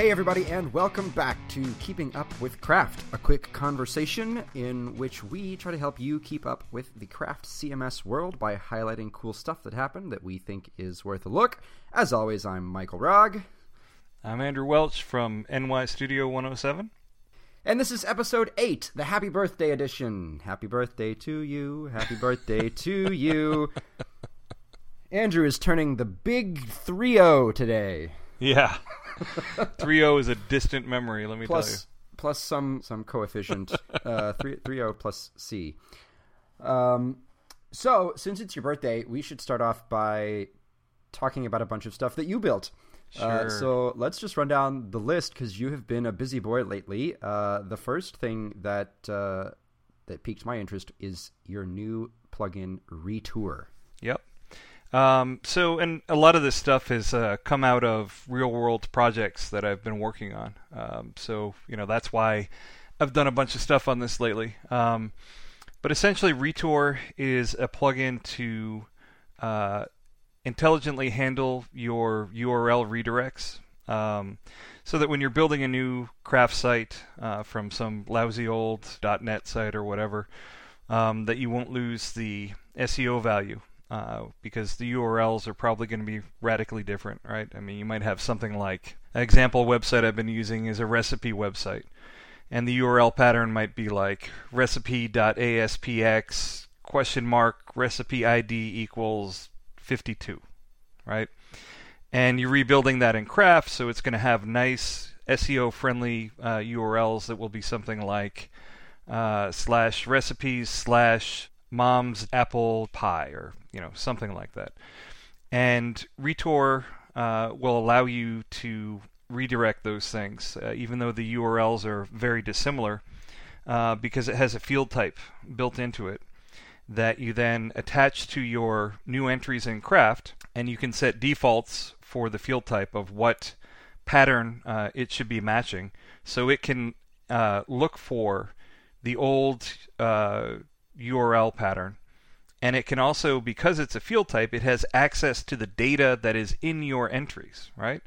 Hey, everybody, and welcome back to Keeping Up with Craft, a quick conversation in which we try to help you keep up with the craft CMS world by highlighting cool stuff that happened that we think is worth a look. As always, I'm Michael Rog. I'm Andrew Welch from NY Studio 107. And this is episode 8, the Happy Birthday edition. Happy birthday to you. Happy birthday to you. Andrew is turning the big 3 0 today. Yeah. 3-0 is a distant memory, let me plus, tell you. Plus some, some coefficient. uh, 3 0 plus C. Um, so, since it's your birthday, we should start off by talking about a bunch of stuff that you built. Uh, Sure. so let's just run down the list because you have been a busy boy lately. Uh, the first thing that uh, that piqued my interest is your new plugin Retour. Yep. Um, so, and a lot of this stuff has uh, come out of real world projects that I've been working on. Um, so, you know, that's why I've done a bunch of stuff on this lately. Um, but essentially, Retour is a plugin to uh, intelligently handle your URL redirects. Um, so that when you're building a new craft site uh, from some lousy old .NET site or whatever, um, that you won't lose the SEO value uh, because the URLs are probably going to be radically different, right? I mean, you might have something like an example website I've been using is a recipe website, and the URL pattern might be like recipe.aspx question mark recipe ID equals 52, right? And you're rebuilding that in Craft, so it's going to have nice SEO friendly uh, URLs that will be something like uh, slash recipes slash mom's apple pie or you know something like that. And Retour uh, will allow you to redirect those things, uh, even though the URLs are very dissimilar, uh, because it has a field type built into it that you then attach to your new entries in Craft, and you can set defaults for the field type of what pattern uh, it should be matching. So it can uh, look for the old uh, URL pattern. And it can also, because it's a field type, it has access to the data that is in your entries, right?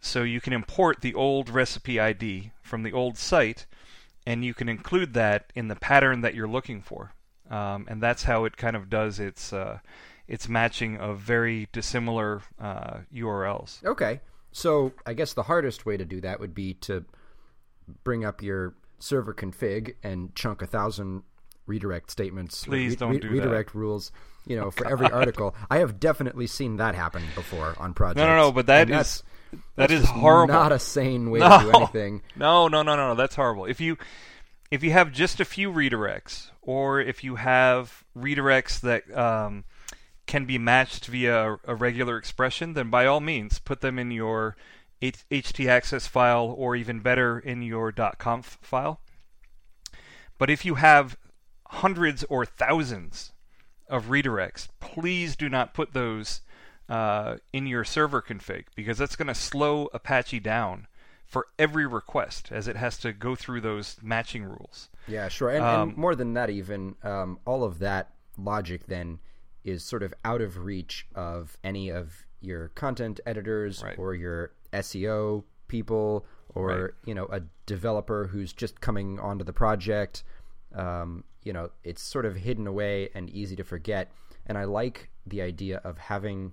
So you can import the old recipe ID from the old site, and you can include that in the pattern that you're looking for. Um, and that's how it kind of does its uh, its matching of very dissimilar uh, URLs. Okay, so I guess the hardest way to do that would be to bring up your server config and chunk a thousand redirect statements. Please don't do that. redirect rules. You know, for every article. I have definitely seen that happen before on projects. No, no, no, but that that is horrible. Not a sane way no, to do anything. No, no, no, no, no. That's horrible. If you if you have just a few redirects, or if you have redirects that um, can be matched via a, a regular expression, then by all means put them in your htaccess file, or even better, in your .conf file. But if you have hundreds or thousands of redirects, please do not put those uh, in your server config because that's going to slow Apache down for every request as it has to go through those matching rules. Yeah, sure. And, Um, and more than that, even um, all of that logic then is sort of out of reach of any of your content editors Right. or your SEO people or Right. you know a developer who's just coming onto the project. Um, you know, it's sort of hidden away and easy to forget. And I like the idea of having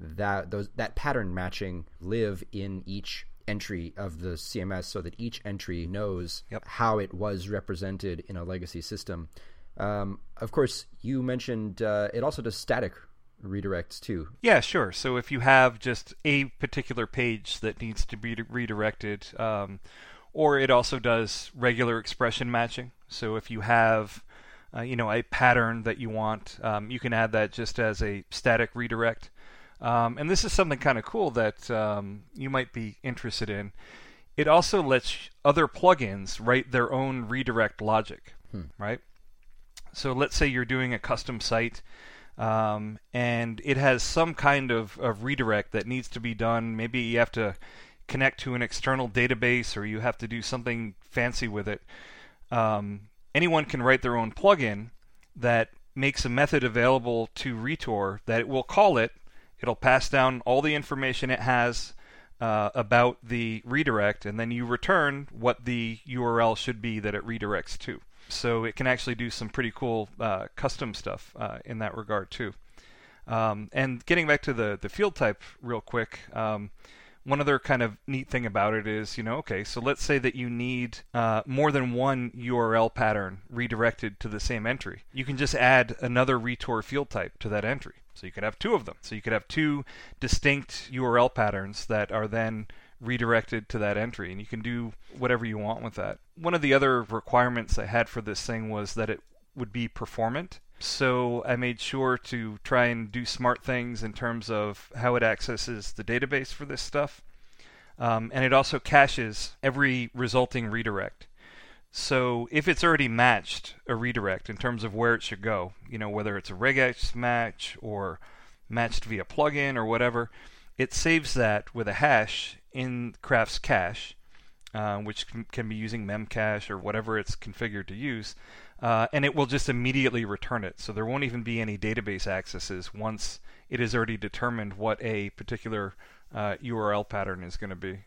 that those that pattern matching live in each entry of the CMS so that each entry knows Yep. how it was represented in a legacy system. Um, of course, you mentioned uh, it also does static redirects too. Yeah, sure. So if you have just a particular page that needs to be redirected, um, or it also does regular expression matching. So if you have, uh, you know, a pattern that you want, um, you can add that just as a static redirect. Um, and this is something kind of cool that um, you might be interested in. It also lets other plugins write their own redirect logic, right? So let's say you're doing a custom site um, and it has some kind of, of redirect that needs to be done. Maybe you have to connect to an external database or you have to do something fancy with it. Um, anyone can write their own plugin that makes a method available to Retour that it will call it. It'll pass down all the information it has uh, about the redirect, and then you return what the URL should be that it redirects to. So it can actually do some pretty cool uh, custom stuff uh, in that regard too. Um, and getting back to the the field type real quick. Um, one other kind of neat thing about it is, you know, okay, so let's say that you need uh, more than one URL pattern redirected to the same entry. You can just add another retour field type to that entry. So you could have two of them. So you could have two distinct URL patterns that are then redirected to that entry, and you can do whatever you want with that. One of the other requirements I had for this thing was that it would be performant. So I made sure to try and do smart things in terms of how it accesses the database for this stuff. Um, and it also caches every resulting redirect. So if it's already matched a redirect in terms of where it should go, you know, whether it's a regex match or matched via plugin or whatever, it saves that with a hash in Craft's cache, uh, which can, can, be using memcache or whatever it's configured to use, uh, and it will just immediately return it. So there won't even be any database accesses once it has already determined what a particular uh, URL pattern is going to be.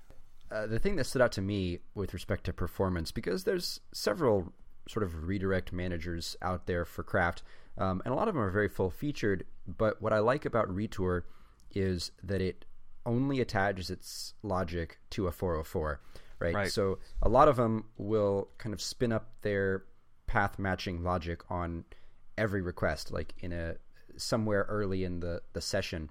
Uh, the thing that stood out to me with respect to performance, because there's several sort of redirect managers out there for Craft, um, and a lot of them are very full featured. But what I like about Retour is that it only attaches its logic to a 404, right? right? So a lot of them will kind of spin up their path matching logic on every request, like in a somewhere early in the the session,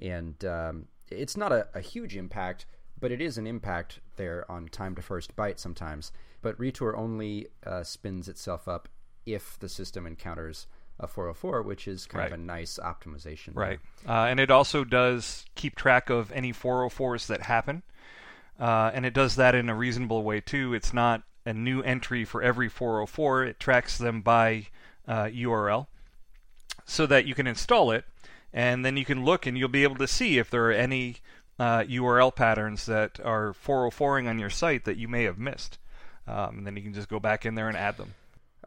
and um, it's not a, a huge impact, but it is an impact there on time to first byte sometimes. But Retour only uh, spins itself up if the system encounters a 404, which is kind right. of a nice optimization. Right. Uh, and it also does keep track of any 404s that happen. Uh, and it does that in a reasonable way, too. It's not a new entry for every 404. It tracks them by uh, URL so that you can install it, and then you can look and you'll be able to see if there are any uh, URL patterns that are 404ing on your site that you may have missed. Um, and then you can just go back in there and add them.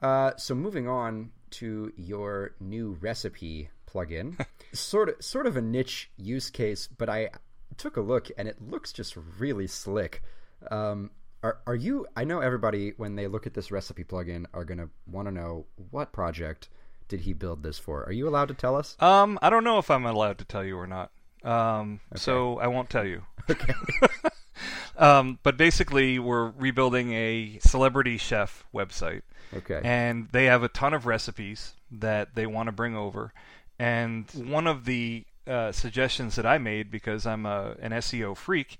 Uh, so moving on to your new recipe plugin, sort of sort of a niche use case, but I took a look and it looks just really slick. Um, are are you? I know everybody when they look at this recipe plugin are gonna want to know what project did he build this for. Are you allowed to tell us? Um, I don't know if I'm allowed to tell you or not. Um, okay. so I won't tell you. Okay. um, but basically, we're rebuilding a celebrity chef website. Okay. And they have a ton of recipes that they want to bring over. And one of the uh, suggestions that I made, because I'm a, an SEO freak,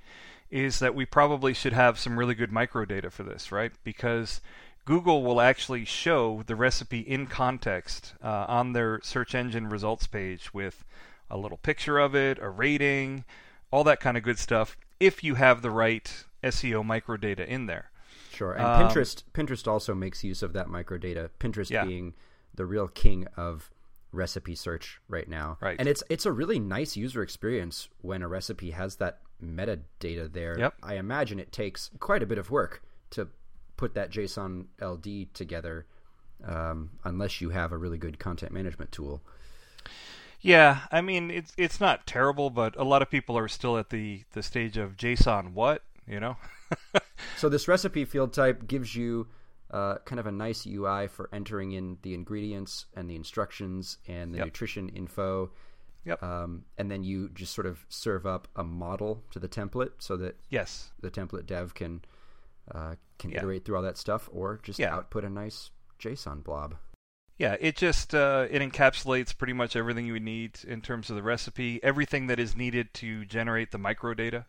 is that we probably should have some really good microdata for this, right? Because Google will actually show the recipe in context uh, on their search engine results page with a little picture of it, a rating, all that kind of good stuff, if you have the right SEO microdata in there. Sure, and um, Pinterest Pinterest also makes use of that microdata. Pinterest yeah. being the real king of recipe search right now. Right. And it's it's a really nice user experience when a recipe has that metadata there. Yep. I imagine it takes quite a bit of work to put that JSON LD together, um, unless you have a really good content management tool. Yeah, I mean it's it's not terrible, but a lot of people are still at the the stage of JSON what you know. so this recipe field type gives you uh, kind of a nice UI for entering in the ingredients and the instructions and the yep. nutrition info. Yep. Um, and then you just sort of serve up a model to the template so that yes, the template dev can uh, can yeah. iterate through all that stuff, or just yeah. output a nice JSON blob. Yeah, it just uh, it encapsulates pretty much everything you would need in terms of the recipe, everything that is needed to generate the microdata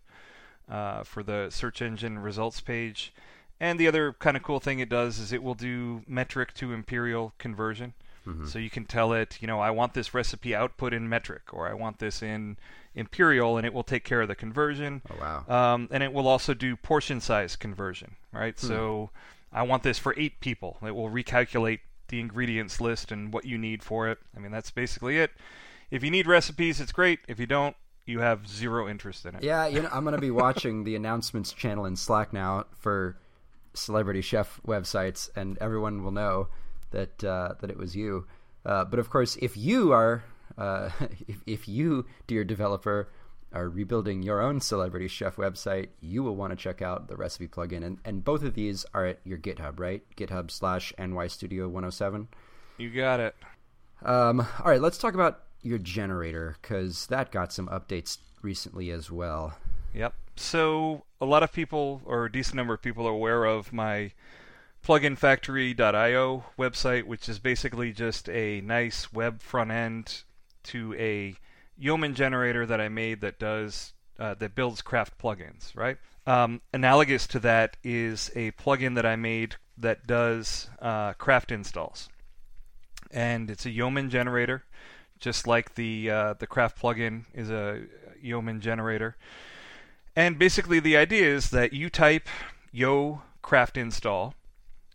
uh, for the search engine results page. And the other kind of cool thing it does is it will do metric to imperial conversion. Mm-hmm. So you can tell it, you know, I want this recipe output in metric, or I want this in imperial, and it will take care of the conversion. Oh wow! Um, and it will also do portion size conversion, right? Hmm. So I want this for eight people. It will recalculate the ingredients list and what you need for it. I mean, that's basically it. If you need recipes, it's great. If you don't, you have zero interest in it. Yeah, you know, I'm going to be watching the announcements channel in Slack now for celebrity chef websites, and everyone will know that uh, that it was you. Uh, but of course, if you are, uh, if, if you, dear developer, are rebuilding your own Celebrity Chef website, you will want to check out the recipe plugin. And, and both of these are at your GitHub, right? GitHub slash nystudio107. You got it. Um, all right, let's talk about your generator because that got some updates recently as well. Yep. So a lot of people, or a decent number of people, are aware of my pluginfactory.io website, which is basically just a nice web front end to a Yeoman generator that I made that does uh, that builds craft plugins. Right. Um, analogous to that is a plugin that I made that does uh, craft installs, and it's a Yeoman generator, just like the uh, the craft plugin is a Yeoman generator. And basically, the idea is that you type yo craft install,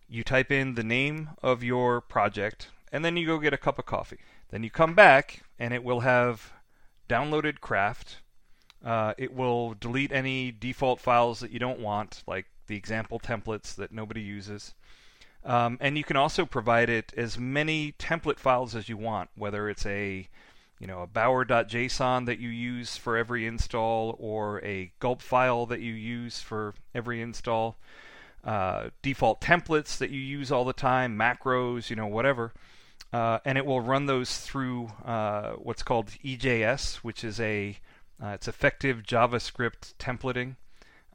you type in the name of your project, and then you go get a cup of coffee. Then you come back, and it will have downloaded craft. Uh, it will delete any default files that you don't want, like the example templates that nobody uses. Um, and you can also provide it as many template files as you want, whether it's a you know a bower.json that you use for every install or a gulp file that you use for every install uh, default templates that you use all the time macros you know whatever uh, and it will run those through uh, what's called EJS, which is a uh, it's effective JavaScript templating.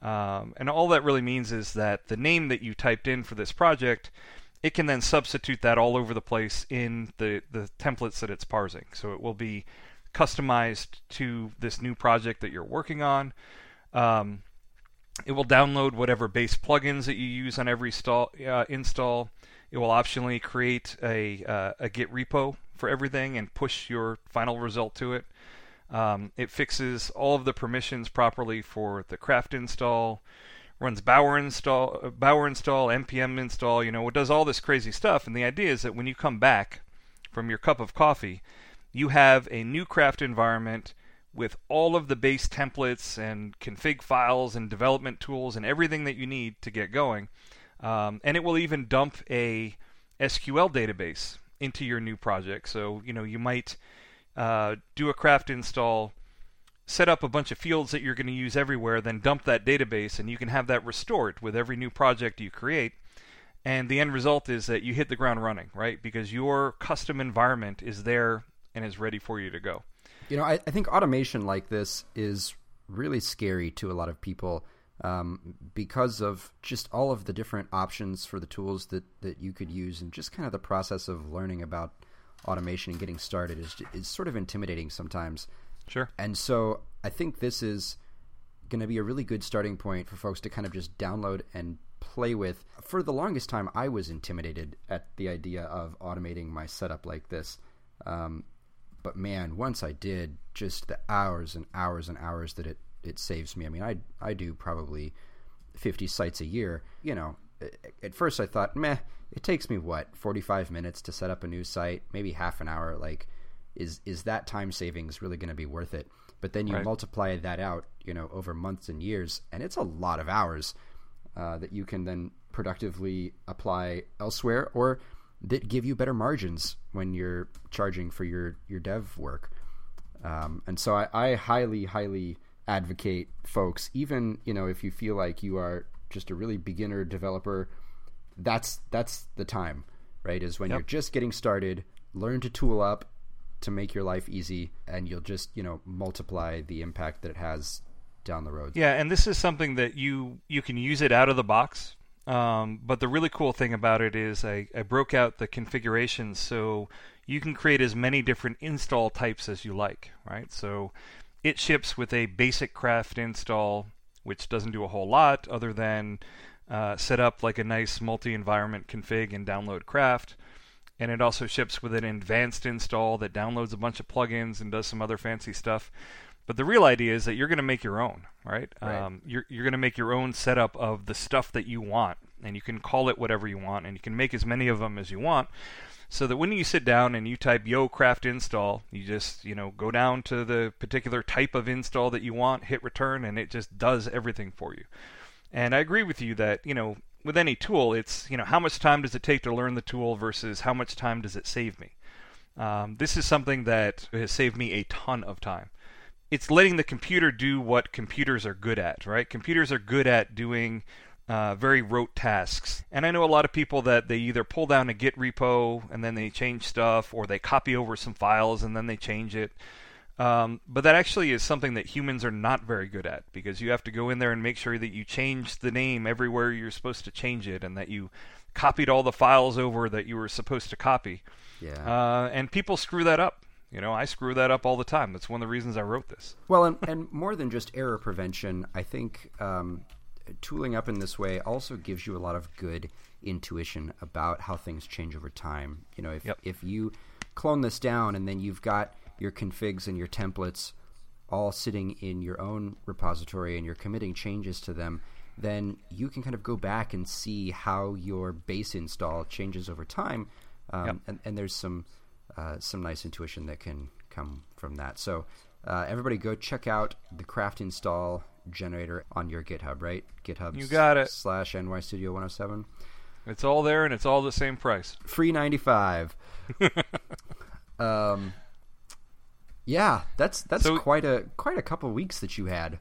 Um, and all that really means is that the name that you typed in for this project, it can then substitute that all over the place in the, the templates that it's parsing. So it will be customized to this new project that you're working on. Um, it will download whatever base plugins that you use on every stall, uh, install. It will optionally create a, uh, a Git repo for everything and push your final result to it. Um, it fixes all of the permissions properly for the craft install, runs Bower install, Bower install, npm install. You know, it does all this crazy stuff. And the idea is that when you come back from your cup of coffee, you have a new craft environment with all of the base templates and config files and development tools and everything that you need to get going. Um, and it will even dump a SQL database into your new project. So, you know, you might uh, do a craft install, set up a bunch of fields that you're going to use everywhere, then dump that database, and you can have that restored with every new project you create. And the end result is that you hit the ground running, right? Because your custom environment is there and is ready for you to go. You know, I, I think automation like this is really scary to a lot of people um, because of just all of the different options for the tools that, that you could use and just kind of the process of learning about automation and getting started is, is sort of intimidating sometimes. Sure. And so I think this is going to be a really good starting point for folks to kind of just download and play with. For the longest time, I was intimidated at the idea of automating my setup like this. Um, but man, once I did, just the hours and hours and hours that it it saves me. I mean, I I do probably fifty sites a year. You know, at first I thought, meh, it takes me what forty five minutes to set up a new site, maybe half an hour. Like, is is that time savings really going to be worth it? But then you right. multiply that out, you know, over months and years, and it's a lot of hours uh, that you can then productively apply elsewhere, or that give you better margins when you're charging for your your dev work. Um, and so I, I highly, highly advocate folks, even you know if you feel like you are just a really beginner developer, that's that's the time, right? Is when yep. you're just getting started. Learn to tool up to make your life easy, and you'll just you know multiply the impact that it has down the road. Yeah, and this is something that you you can use it out of the box. Um, but the really cool thing about it is I, I broke out the configurations so you can create as many different install types as you like, right? So it ships with a basic craft install, which doesn't do a whole lot other than uh, set up like a nice multi-environment config and download craft. And it also ships with an advanced install that downloads a bunch of plugins and does some other fancy stuff. But the real idea is that you're going to make your own, right? right. Um, you're you're going to make your own setup of the stuff that you want, and you can call it whatever you want, and you can make as many of them as you want so that when you sit down and you type yo craft install you just you know go down to the particular type of install that you want hit return and it just does everything for you and i agree with you that you know with any tool it's you know how much time does it take to learn the tool versus how much time does it save me um, this is something that has saved me a ton of time it's letting the computer do what computers are good at, right? Computers are good at doing uh, very rote tasks. And I know a lot of people that they either pull down a Git repo and then they change stuff, or they copy over some files and then they change it. Um, but that actually is something that humans are not very good at because you have to go in there and make sure that you change the name everywhere you're supposed to change it and that you copied all the files over that you were supposed to copy. Yeah. Uh, and people screw that up. You know, I screw that up all the time. That's one of the reasons I wrote this. Well, and, and more than just error prevention, I think um, tooling up in this way also gives you a lot of good intuition about how things change over time. You know, if Yep. if you clone this down and then you've got your configs and your templates all sitting in your own repository and you're committing changes to them, then you can kind of go back and see how your base install changes over time. Um, Yep. and, and there's some uh, some nice intuition that can come from that. So uh, everybody go check out the craft install generator on your GitHub, right? GitHub You got it. slash NY Studio 107. It's all there and it's all the same price. Free 95. um, yeah, that's that's So- quite a quite a couple weeks that you had.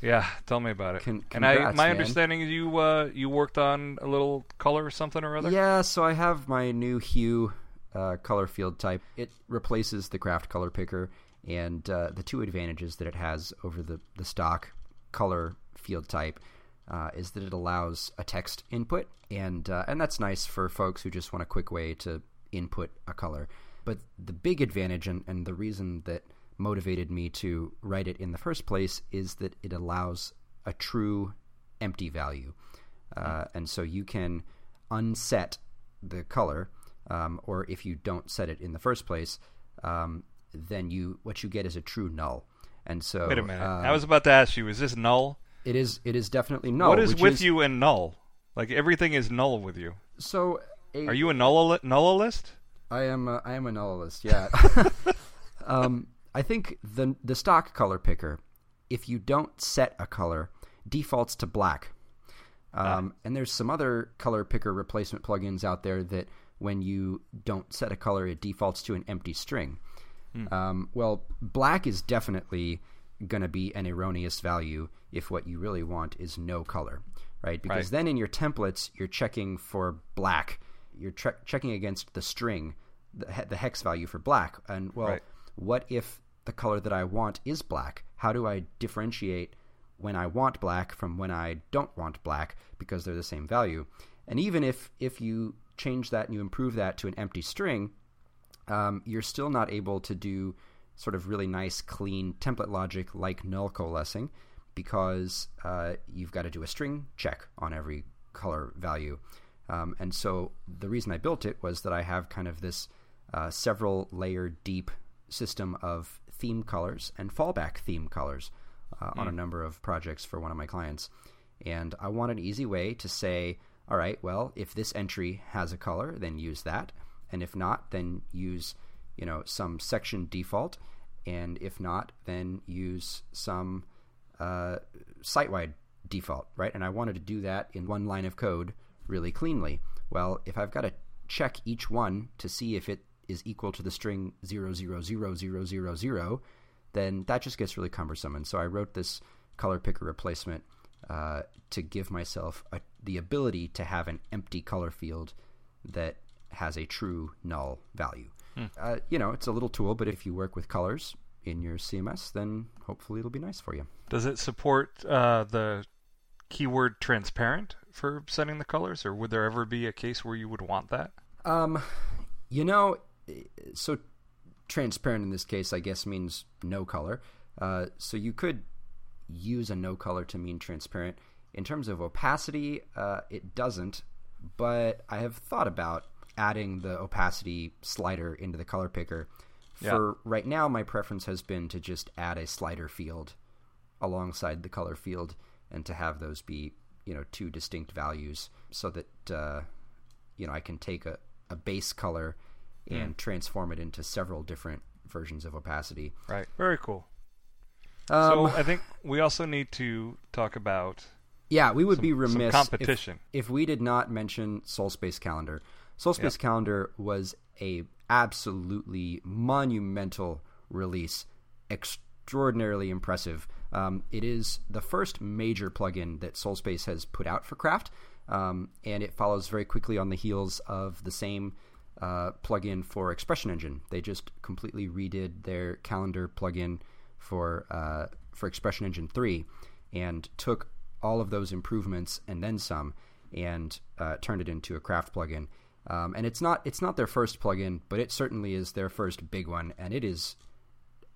Yeah, tell me about it. Con- and I, my man. understanding is you uh, you worked on a little color or something or other. Yeah, so I have my new hue uh, color field type. It replaces the craft color picker, and uh, the two advantages that it has over the, the stock color field type uh, is that it allows a text input, and uh, and that's nice for folks who just want a quick way to input a color. But the big advantage, and, and the reason that motivated me to write it in the first place, is that it allows a true empty value. Uh, and so you can unset the color, um, or if you don't set it in the first place, um, then you what you get is a true null. And so Wait a minute. uh, I was about to ask you, is this null? it is it is definitely null. what is with you and null? Like everything is null with you. So a, Are you a null nullist? I am a, I am a nullist. Yeah. um, I think the the stock color picker, if you don't set a color, defaults to black. Um, And there's some other color picker replacement plugins out there that when you don't set a color, it defaults to an empty string. Um, well, black is definitely going to be an erroneous value if what you really want is no color, right? Because Right. then in your templates, you're checking for black. You're tre- checking against the string, the, he- the hex value for black. And well, Right. what if the color that I want is black? How do I differentiate when I want black from when I don't want black because they're the same value? And even if if you change that and you improve that to an empty string, um, you're still not able to do sort of really nice, clean template logic like null coalescing because uh, you've got to do a string check on every color value. Um, and so the reason I built it was that I have kind of this uh, several layer deep system of theme colors and fallback theme colors uh, on a number of projects for one of my clients. And I want an easy way to say, all right, well, if this entry has a color, then use that. And if not, then use, you know, some section default. And if not, then use some uh, site-wide default, right? And I wanted to do that in one line of code really cleanly. Well, if I've got to check each one to see if it is equal to the string 0000000, then that just gets really cumbersome. And so I wrote this color picker replacement uh, to give myself a, the ability to have an empty color field that has a true null value. Uh, you know, it's a little tool, but if you work with colors in your CMS, then hopefully it'll be nice for you. Does it support uh, the keyword transparent for setting the colors, or would there ever be a case where you would want that? Um, you know, so transparent in this case, I guess, means no color. Uh, so you could use a no color to mean transparent. In terms of opacity, uh, it doesn't, but I have thought about adding the opacity slider into the color picker. For right now, my preference has been to just add a slider field alongside the color field and to have those be, you know, two distinct values so that, uh, you know, I can take a, a base color and transform it into several different versions of opacity. Right. Very cool. Um, so I think we also need to talk about yeah, we would some- be remiss if- competition. If, we did not mention Solspace Calendar. Solspace Yep. Calendar was a absolutely monumental release, extraordinarily impressive. Um, it is the first major plugin that Solspace has put out for Craft, um, and it follows very quickly on the heels of the same uh, plugin for Expression Engine. They just completely redid their calendar plugin for uh, for Expression Engine three, and took all of those improvements and then some, and uh, turned it into a Craft plugin. Um, and it's not it's not their first plugin, but it certainly is their first big one, and it is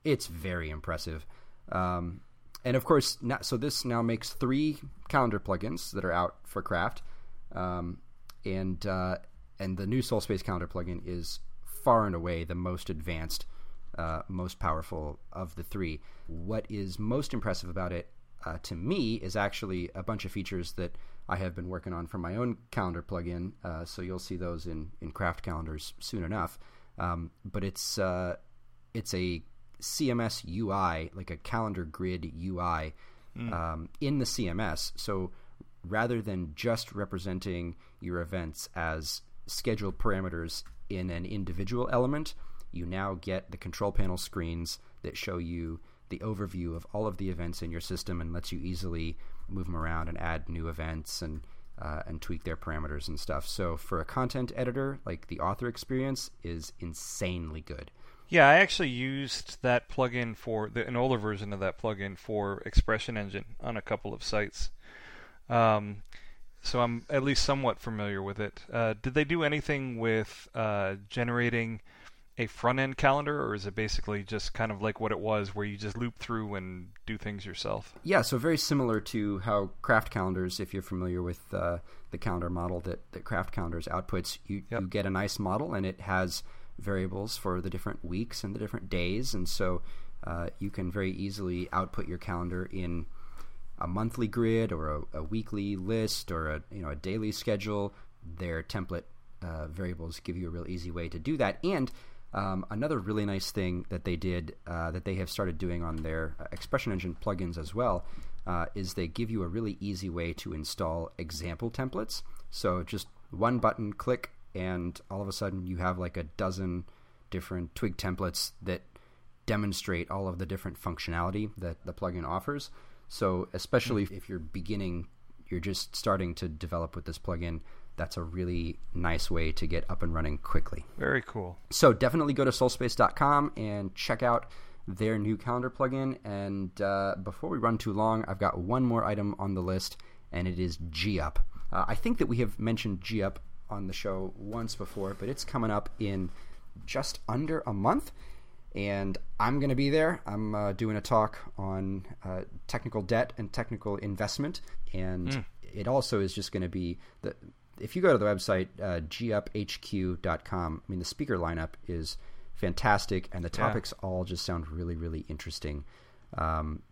it's very impressive. Um, and of course, so this now makes three calendar plugins that are out for Craft, um, and uh, and the new Solspace calendar plugin is far and away the most advanced, uh, most powerful of the three. What is most impressive about it, uh, to me, is actually a bunch of features that I have been working on for my own calendar plugin. Uh, so you'll see those in in Craft calendars soon enough. Um, but it's uh, it's a CMS UI, like a calendar grid UI, mm. um, in the CMS. So rather than just representing your events as scheduled parameters in an individual element, you now get the control panel screens that show you the overview of all of the events in your system and lets you easily move them around and add new events and uh, and tweak their parameters and stuff. So for a content editor, like the author experience is insanely good. Yeah, I actually used that plugin for the, an older version of that plugin for Expression Engine on a couple of sites. Um, so I'm at least somewhat familiar with it. Uh, did they do anything with uh, generating a front end calendar, or is it basically just kind of like what it was, where you just loop through and do things yourself? Yeah, so very similar to how Craft calendars, if you're familiar with uh, the calendar model that, that Craft calendars outputs, you, yep. you get a nice model and it has variables for the different weeks and the different days, and so uh, you can very easily output your calendar in a monthly grid or a, a, weekly list or a you know a daily schedule. Their template uh, variables give you a real easy way to do that. And um, another really nice thing that they did uh, that they have started doing on their uh, Expression Engine plugins as well uh, is they give you a really easy way to install example templates. So just one button click and all of a sudden you have like a dozen different twig templates that demonstrate all of the different functionality that the plugin offers. So, especially if you're beginning, you're just starting to develop with this plugin, that's a really nice way to get up and running quickly. Very cool. So, definitely go to solspace.com and check out their new calendar plugin. And uh, before we run too long, I've got one more item on the list, and it is GeeUp. Uh, I think that we have mentioned GeeUp on the show once before, but it's coming up in just under a month. And I'm going to be there. I'm uh, doing a talk on uh, technical debt and technical investment. And mm. it also is just going to be the. If you go to the website, uh, geeuphq.com, I mean, the speaker lineup is fantastic, and the topics yeah. all just sound really, really interesting. Um,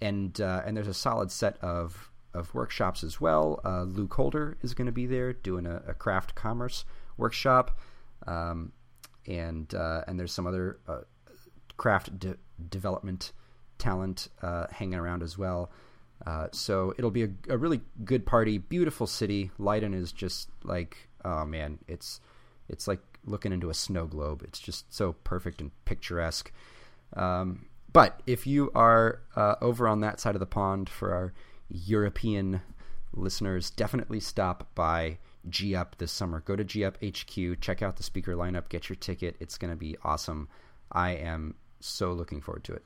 and uh, and there's a solid set of of workshops as well. Uh, Luke Holder is going to be there doing a, a craft commerce workshop, um, and uh, and there's some other uh, craft de- development talent uh, hanging around as well. Uh, so it'll be a, a, really good party. Beautiful city. Leiden is just like oh man, it's it's like looking into a snow globe. It's just so perfect and picturesque. Um, but if you are uh, over on that side of the pond for our European listeners, definitely stop by GeeUp this summer. Go to GeeUp HQ, check out the speaker lineup, get your ticket. It's going to be awesome. I am so looking forward to it.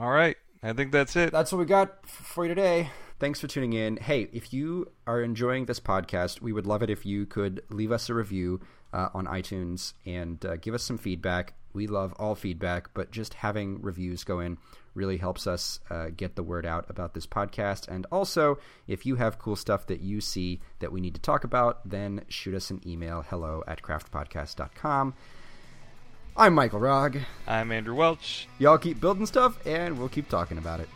All right. I think that's it. That's what we got for you today. Thanks for tuning in. Hey, if you are enjoying this podcast, we would love it if you could leave us a review uh, on iTunes and uh, give us some feedback. We love all feedback, but just having reviews go in really helps us uh, get the word out about this podcast. And also, if you have cool stuff that you see that we need to talk about, then shoot us an email hello at craftpodcast.com. I'm Michael Rog. I'm Andrew Welch. Y'all keep building stuff, and we'll keep talking about it.